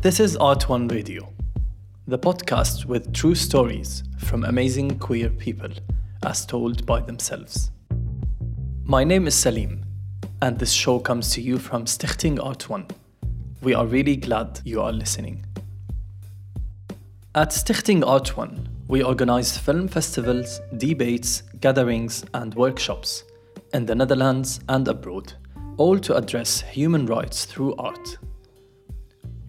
This is Art One Radio, the podcast with true stories from amazing queer people as told by themselves. My name is Salim, and this show comes to you from Stichting Art One. We are really glad you are listening. At Stichting Art One, we organize film festivals, debates, gatherings, and workshops in the Netherlands and abroad, all to address human rights through art.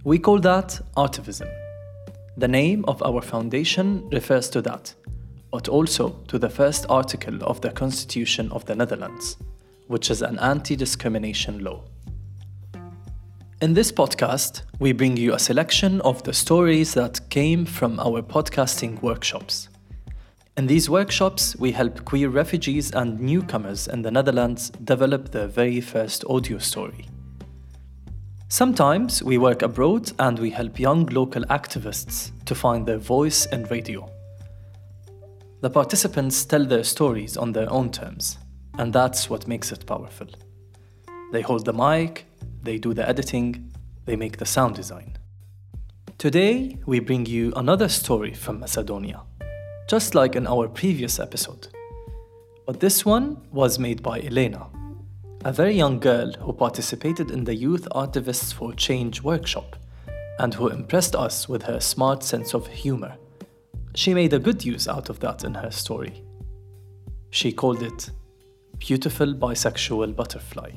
We call that Artivism. The name of our foundation refers to that, but also to the first article of the Constitution of the Netherlands, which is an anti discrimination law. In this podcast, we bring you a selection of the stories that came from our podcasting workshops. In these workshops, we help queer refugees and newcomers in the Netherlands develop their very first audio story. Sometimes we work abroad and we help young local activists to find their voice in radio. The participants tell their stories on their own terms, and that's what makes it powerful. They hold the mic, they do the editing, they make the sound design. Today, we bring you another story from Macedonia, just like in our previous episode. But this one was made by Elena a very young girl who participated in the Youth Artivists for Change workshop and who impressed us with her smart sense of humor. She made a good use out of that in her story. She called it Beautiful Bisexual Butterfly.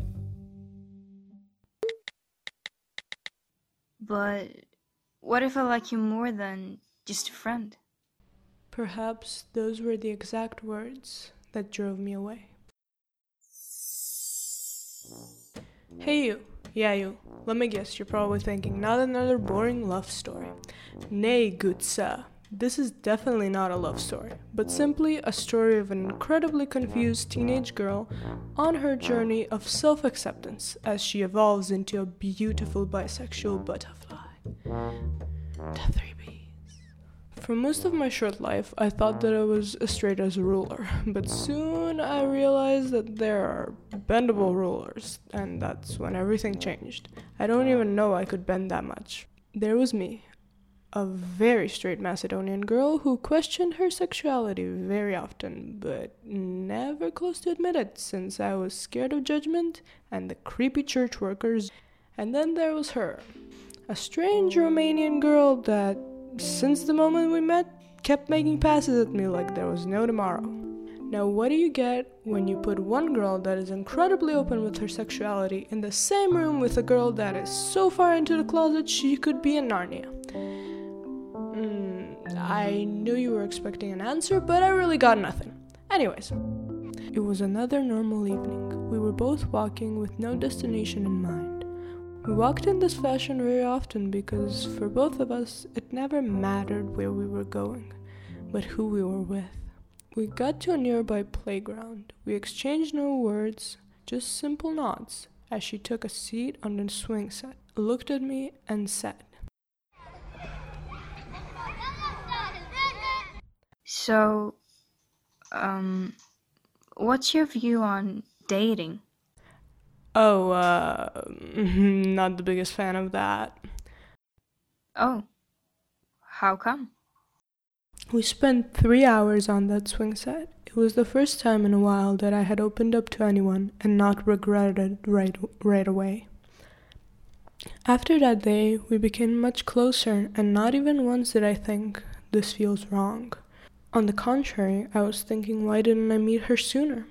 But what if I like you more than just a friend? Perhaps those were the exact words that drove me away. Hey you, yeah you, let me guess, you're probably thinking, not another boring love story. Nay, good sir, this is definitely not a love story, but simply a story of an incredibly confused teenage girl on her journey of self acceptance as she evolves into a beautiful bisexual butterfly. The three for most of my short life, I thought that I was as straight as a ruler, but soon I realized that there are bendable rulers, and that's when everything changed. I don't even know I could bend that much. There was me, a very straight Macedonian girl who questioned her sexuality very often, but never close to admit it since I was scared of judgment and the creepy church workers. And then there was her, a strange Romanian girl that since the moment we met, kept making passes at me like there was no tomorrow. Now, what do you get when you put one girl that is incredibly open with her sexuality in the same room with a girl that is so far into the closet she could be in Narnia? Mm, I knew you were expecting an answer, but I really got nothing. Anyways, it was another normal evening. We were both walking with no destination in mind. We walked in this fashion very often because for both of us it never mattered where we were going, but who we were with. We got to a nearby playground. We exchanged no words, just simple nods, as she took a seat on the swing set, looked at me, and said, So, um, what's your view on dating? Oh, uh, not the biggest fan of that. Oh, how come? We spent three hours on that swing set. It was the first time in a while that I had opened up to anyone and not regretted right, right away. After that day, we became much closer, and not even once did I think, this feels wrong. On the contrary, I was thinking, why didn't I meet her sooner?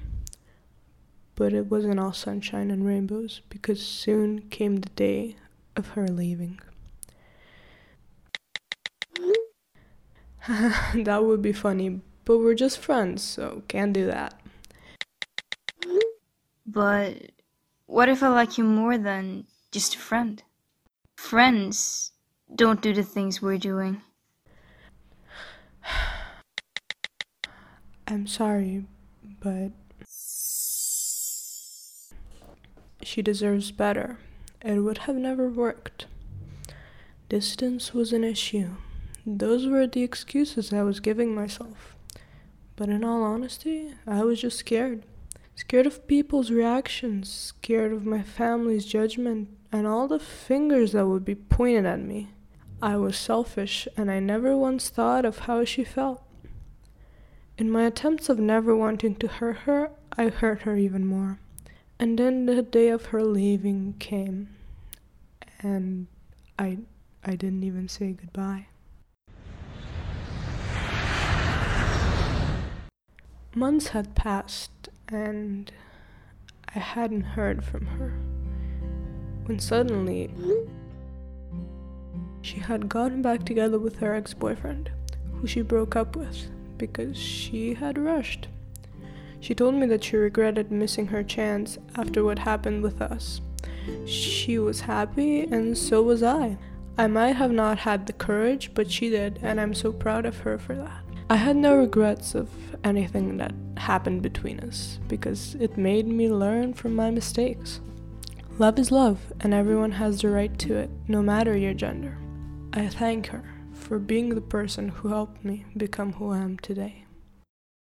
But it wasn't all sunshine and rainbows because soon came the day of her leaving. that would be funny, but we're just friends, so can't do that. But what if I like you more than just a friend? Friends don't do the things we're doing. I'm sorry, but She deserves better. It would have never worked. Distance was an issue. Those were the excuses I was giving myself. But in all honesty, I was just scared. Scared of people's reactions, scared of my family's judgment, and all the fingers that would be pointed at me. I was selfish and I never once thought of how she felt. In my attempts of never wanting to hurt her, I hurt her even more. And then the day of her leaving came, and I, I didn't even say goodbye. Months had passed, and I hadn't heard from her. When suddenly, she had gotten back together with her ex boyfriend, who she broke up with because she had rushed. She told me that she regretted missing her chance after what happened with us. She was happy, and so was I. I might have not had the courage, but she did, and I'm so proud of her for that. I had no regrets of anything that happened between us because it made me learn from my mistakes. Love is love, and everyone has the right to it, no matter your gender. I thank her for being the person who helped me become who I am today.